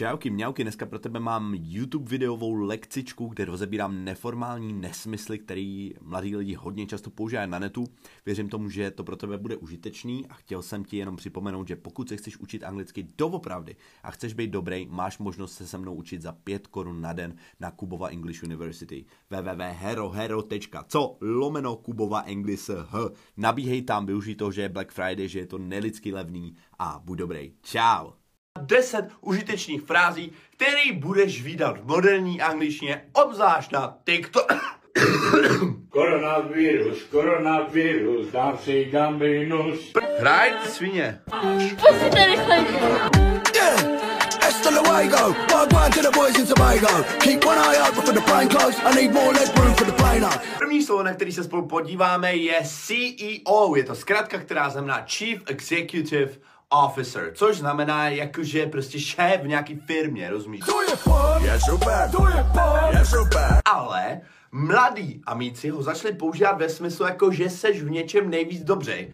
Čauky, mňauky, dneska pro tebe mám YouTube videovou lekcičku, kde rozebírám neformální nesmysly, který mladí lidi hodně často používají na netu. Věřím tomu, že to pro tebe bude užitečný a chtěl jsem ti jenom připomenout, že pokud se chceš učit anglicky doopravdy a chceš být dobrý, máš možnost se se mnou učit za 5 korun na den na Kubova English University. www.herohero.co lomeno Kubova English. Nabíhej tam, využij to, že je Black Friday, že je to nelidsky levný a buď dobrý. Ciao. 10 užitečných frází, který budeš vydat v moderní angličtině, obzvlášť na TikTok. Koronavirus, koronavirus, dám si gambinus. Hraj, svině. Pusťte rychle. Esther Luego, bug one to the boys in Tobago. Keep one eye open for the plane close. I need more leg room for the plane up. První slovo, na který se spolu podíváme, je CEO. Je to zkrátka, která znamená Chief Executive Officer, což znamená jakože prostě šéf v nějaký firmě, rozumíš? Bud. Yes, so bad. Do it, bud. Yes, so bad. Ale mladí amíci ho začali používat ve smyslu jako, že seš v něčem nejvíc dobře.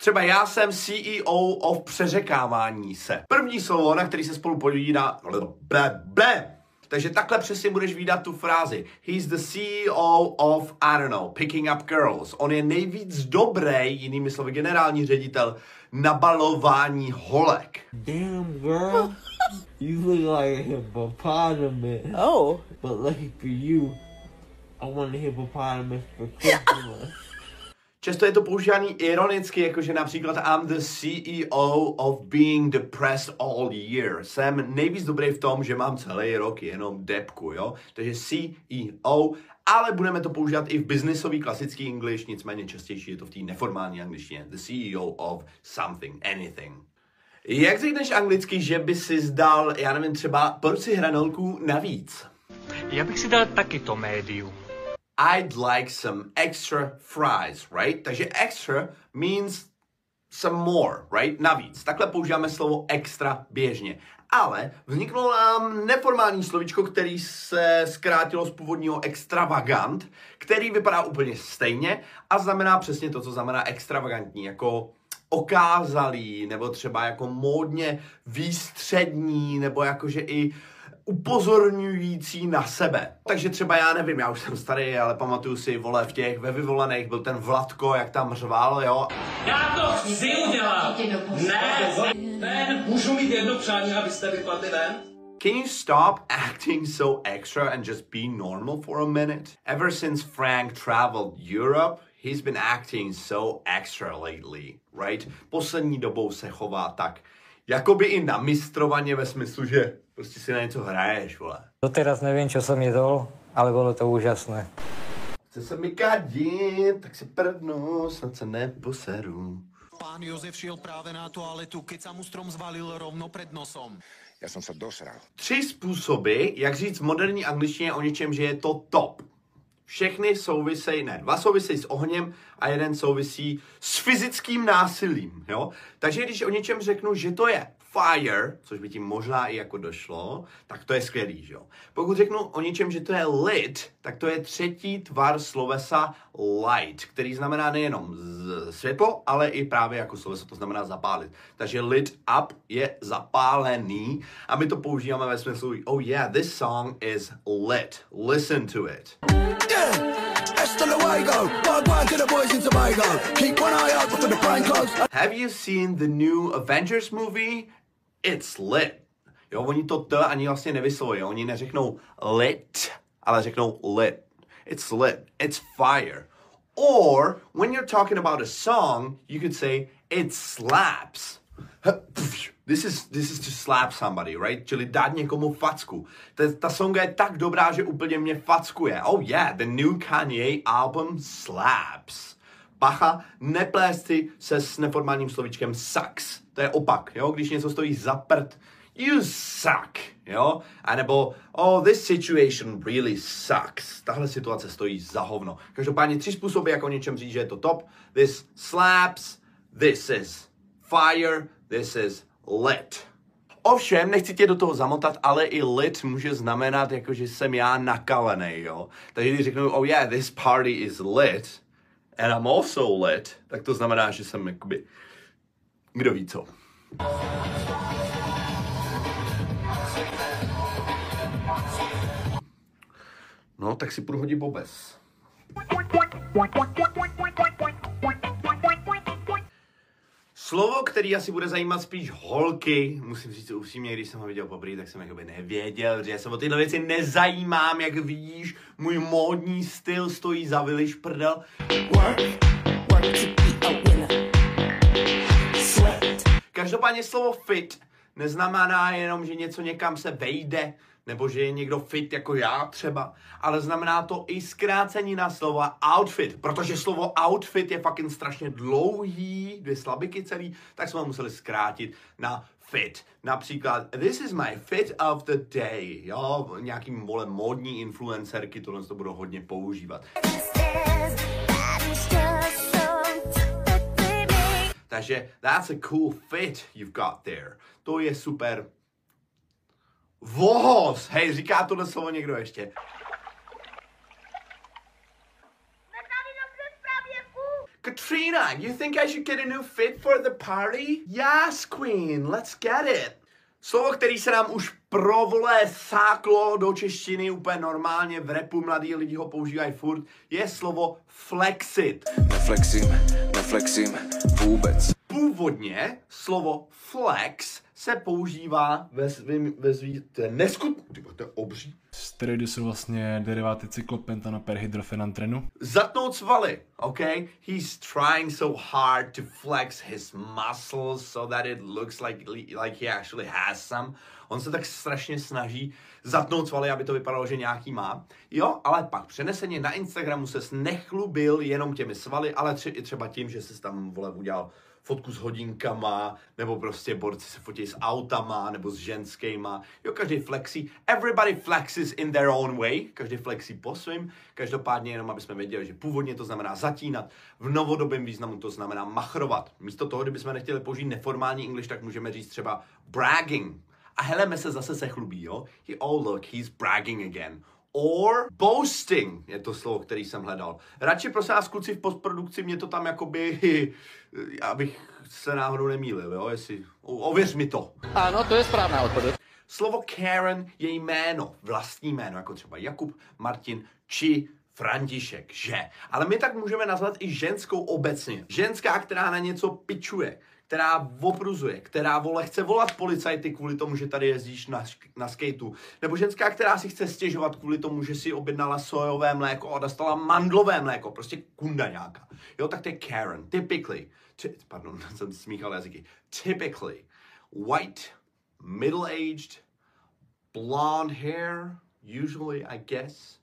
Třeba já jsem CEO of přeřekávání se. První slovo, na který se spolu podívá, ble, ble. Takže takhle přesně budeš výdat tu frázi. He's the CEO of, I don't know, picking up girls. On je nejvíc dobrý, jinými slovy generální ředitel, na balování holek. Damn, girl. you look like a hippopotamus. Oh. But lucky for you, I want a hippopotamus for Christmas. Často je to používaný ironicky, jakože například I'm the CEO of being depressed all year. Jsem nejvíc dobrý v tom, že mám celý rok jenom depku, jo? Takže CEO, ale budeme to používat i v biznisový klasický English, nicméně častější je to v té neformální angličtině. The CEO of something, anything. Jak řekneš anglicky, že by si zdal, já nevím, třeba porci hranolků navíc? Já bych si dal taky to médium. I'd like some extra fries, right? Takže extra means some more, right? Navíc. Takhle používáme slovo extra běžně. Ale vzniklo nám neformální slovíčko, který se zkrátilo z původního extravagant, který vypadá úplně stejně a znamená přesně to, co znamená extravagantní, jako okázalý, nebo třeba jako módně výstřední, nebo jakože i upozorňující na sebe. Takže třeba já nevím, já už jsem starý, ale pamatuju si, vole, v těch ve vyvolených byl ten Vladko, jak tam řval, jo. Já to chci udělat! Ne! Ven, můžu mít jedno přání, abyste vypadli ven? Can you stop acting so extra and just be normal for a minute? Ever since Frank traveled Europe, he's been acting so extra lately, right? Poslední dobou se chová tak, jakoby i namistrovaně ve smyslu, že prostě si na něco hraješ, vole. Doteraz neviem, čo som jedol, ale bolo to úžasné. Chce se mi kadit, tak si prdnu, snad se neposeru. Pán Jozef šiel práve na toaletu, keď sa mu strom zvalil rovno pred nosom. Ja som sa dosral. Tři způsoby, jak říct v moderní angličtině o něčem, že je to top. Všechny souvisejí, ne, dva souvisejí s ohněm a jeden souvisí s fyzickým násilím, jo? Takže když o něčem řeknu, že to je fire, což by ti možná i jako došlo, tak to je skvělý, že jo? Pokud řeknu o něčem, že to je lit, tak to je třetí tvar slovesa light, který znamená nejenom světlo, ale i právě jako sloveso, to znamená zapálit. Takže lit up je zapálený a my to používáme ve smyslu, oh yeah, this song is lit, listen to it. Yeah. Have you seen the new Avengers movie? It's lit. Jo, oni to t ani vlastně nevyslovují. Oni neřeknou lit, ale řeknou lit. It's lit. It's fire. Or when you're talking about a song, you could say it slaps. This is, this is to slap somebody, right? Čili dát někomu facku. Ta, ta songa je tak dobrá, že úplně mě fackuje. Oh yeah, the new Kanye album slaps. Bacha, neplést si se s neformálním slovíčkem sucks. To je opak, jo? Když něco stojí za prd, you suck, jo? A nebo, oh, this situation really sucks. Tahle situace stojí za hovno. Každopádně tři způsoby, jak o něčem říct, že je to top. This slaps, this is fire, this is lit. Ovšem, nechci tě do toho zamotat, ale i lit může znamenat, jako že jsem já nakalený, jo. Takže když řeknu, oh yeah, this party is lit, and I'm also lit, tak to znamená, že jsem jakoby, kdo ví co. No, tak si půjdu hodit bobes. Slovo, který asi bude zajímat spíš holky, musím říct upřímně, když jsem ho viděl poprvé, tak jsem jakoby nevěděl, že se o tyhle věci nezajímám, jak vidíš, můj módní styl stojí za viliš prdel. Work, work to be a. Každopádně slovo fit neznamená jenom, že něco někam se vejde, nebo že je někdo fit jako já třeba, ale znamená to i zkrácení na slova outfit, protože slovo outfit je fucking strašně dlouhý, dvě slabiky celý, tak jsme ho museli zkrátit na fit. Například, this is my fit of the day, jo, nějaký vole modní influencerky tohle to budou hodně používat. Takže that's a cool fit you've got there. To je super. Vohos! Hej, říká tohle slovo někdo ještě. Katrina, you think I should get a new fit for the party? Yes, queen, let's get it. Slovo, který se nám už pro vole sáklo do češtiny úplně normálně, v repu mladí lidi ho používají furt, je slovo flexit. Neflexím, neflexím vůbec. Původně slovo flex se používá ve svým, ve svý, to je neskutný, to je obří. Steroidy jsou vlastně deriváty cyklopentana perhydrofenantrenu. Zatnout svaly, okay? He's trying so hard to flex his muscles so that it looks like, like he actually has some. On se tak strašně snaží zatnout svaly, aby to vypadalo, že nějaký má. Jo, ale pak přeneseně na Instagramu se nechlubil jenom těmi svaly, ale tře- i třeba tím, že se tam vole udělal fotku s hodinkama, nebo prostě borci se fotí s autama, nebo s ženskýma. Jo, každý flexí. Everybody flexes in their own way. Každý flexí po svým. Každopádně jenom, aby jsme věděli, že původně to znamená zatínat. V novodobém významu to znamená machrovat. Místo toho, kdybychom nechtěli použít neformální English, tak můžeme říct třeba bragging. A Heleme se zase se chlubí, jo? He, oh look, he's bragging again. Or boasting je to slovo, který jsem hledal. Radši prosím vás, kluci v postprodukci, mě to tam jakoby, abych se náhodou nemýlil, jo, jestli, ověř mi to. Ano, to je správná odpověď. Slovo Karen je jméno, vlastní jméno, jako třeba Jakub, Martin či František, že? Ale my tak můžeme nazvat i ženskou obecně. Ženská, která na něco pičuje, která opruzuje, která vole chce volat policajty kvůli tomu, že tady jezdíš na, na skateu. Nebo ženská, která si chce stěžovat kvůli tomu, že si objednala sojové mléko a dostala mandlové mléko. Prostě kunda nějaká. Jo, tak to je Karen. Typically. T- pardon, jsem smíchal jazyky. Typically. White, middle-aged, blonde hair, usually, I guess.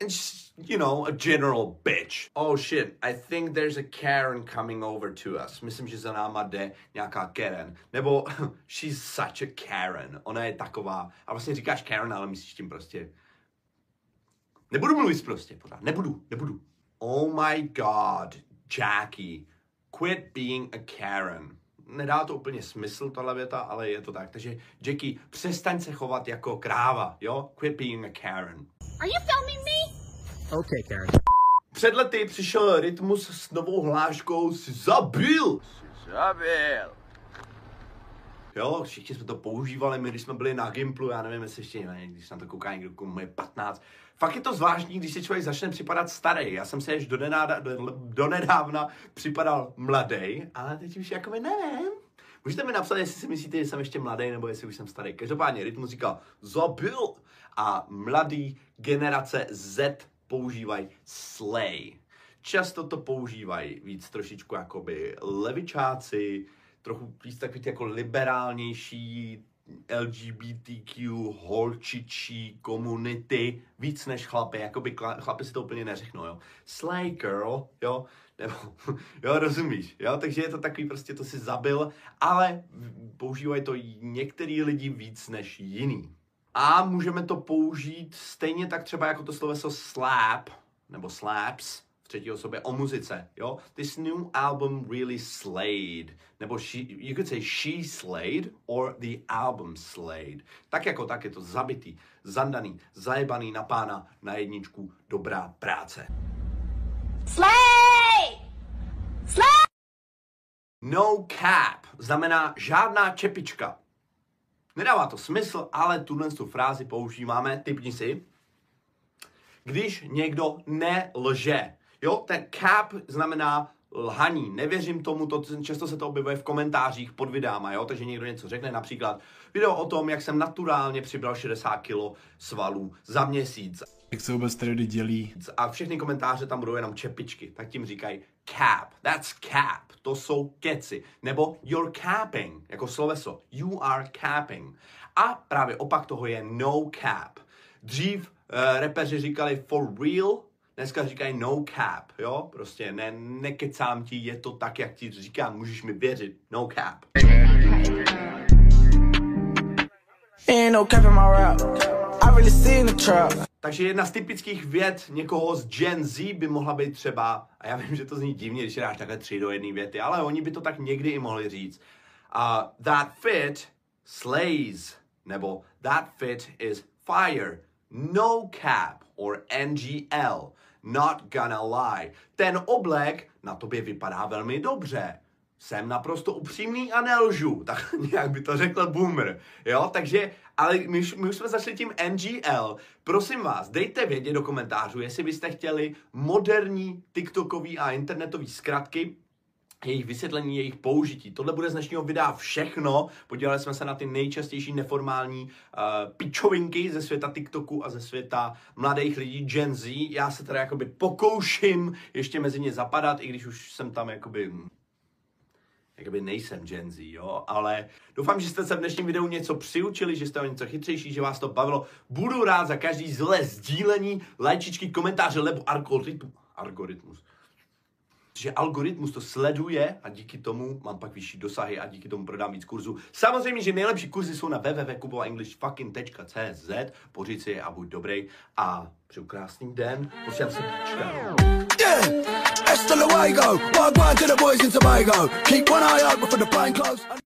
And just, you know, a general bitch. Oh shit, I think there's a Karen coming over to us. Myslím, že za náma jde nějaká Karen. Nebo she's such a Karen. Ona je taková. A vlastně říkáš Karen, ale myslíš tím prostě... Nebudu mluvit prostě, pořád. Nebudu, nebudu. Oh my god, Jackie. Quit being a Karen. Nedá to úplně smysl, tahle věta, ale je to tak. Takže, Jackie, přestaň se chovat jako kráva, jo? Quit being a Karen. Are you filming me? Okay, Karen. Před lety přišel Rytmus s novou hláškou si zabil. Si zabil. Jo, všichni jsme to používali, my když jsme byli na Gimplu, já nevím, jestli ještě ne, když na to kouká někdo, komu je 15. Fakt je to zvláštní, když si člověk začne připadat starý. Já jsem se ještě do, nenáda, do, do nedávna připadal mladý, ale teď už jako nevím. Můžete mi napsat, jestli si myslíte, že jsem ještě mladý, nebo jestli už jsem starý. Každopádně Rytmus říkal zabil a mladý generace Z používají slay. Často to používají víc trošičku jakoby levičáci, trochu víc takový jako liberálnější LGBTQ holčičí komunity víc než chlapy, jakoby chlapy si to úplně neřeknou, jo. Slay girl, jo, nebo, jo, rozumíš, jo, takže je to takový prostě, to si zabil, ale používají to některý lidi víc než jiný. A můžeme to použít stejně tak třeba jako to sloveso slap, nebo slaps, v třetí osobě o muzice, jo? This new album really slayed. Nebo she, you could say she slayed or the album slayed. Tak jako tak je to zabitý, zandaný, zajebaný na pána, na jedničku, dobrá práce. Slay! No cap znamená žádná čepička. Nedává to smysl, ale tuhle tu frázi používáme, typni si. když někdo nelže. Jo, ten cap znamená lhaní. Nevěřím tomu, to, často se to objevuje v komentářích pod videama, jo? takže někdo něco řekne, například video o tom, jak jsem naturálně přibral 60 kg svalů za měsíc. Jak se vůbec tedy dělí? A všechny komentáře tam budou jenom čepičky, tak tím říkají cap, that's cap, to jsou keci. Nebo you're capping, jako sloveso, you are capping. A právě opak toho je no cap. Dřív uh, repeři říkali for real, dneska říkají no cap, jo? Prostě ne, nekecám ti, je to tak, jak ti říkám, můžeš mi věřit, no cap. No cap really. Takže jedna z typických věd někoho z Gen Z by mohla být třeba, a já vím, že to zní divně, když dáš takhle tři do jedné věty, ale oni by to tak někdy i mohli říct. Uh, that fit slays, nebo that fit is fire, no cap, or NGL, not gonna lie. Ten oblek na tobě vypadá velmi dobře jsem naprosto upřímný a nelžu. Tak nějak by to řekl boomer. Jo, takže, ale my my už jsme začali tím NGL. Prosím vás, dejte vědět do komentářů, jestli byste chtěli moderní TikTokový a internetový zkratky, jejich vysvětlení, jejich použití. Tohle bude z dnešního videa všechno. Podívali jsme se na ty nejčastější neformální uh, pičovinky ze světa TikToku a ze světa mladých lidí Gen Z. Já se teda jakoby pokouším ještě mezi ně zapadat, i když už jsem tam jakoby jakoby nejsem Gen Z, jo, ale doufám, že jste se v dnešním videu něco přiučili, že jste o něco chytřejší, že vás to bavilo. Budu rád za každý zlé sdílení, lajčičky, komentáře, nebo algoritmus. algoritmus. Že algoritmus to sleduje a díky tomu mám pak vyšší dosahy a díky tomu prodám víc kurzů. Samozřejmě, že nejlepší kurzy jsou na www.kubovaenglishfucking.cz Pořiď si je a buď dobrý a přeju krásný den. Posílám se Yeah, plain clothes.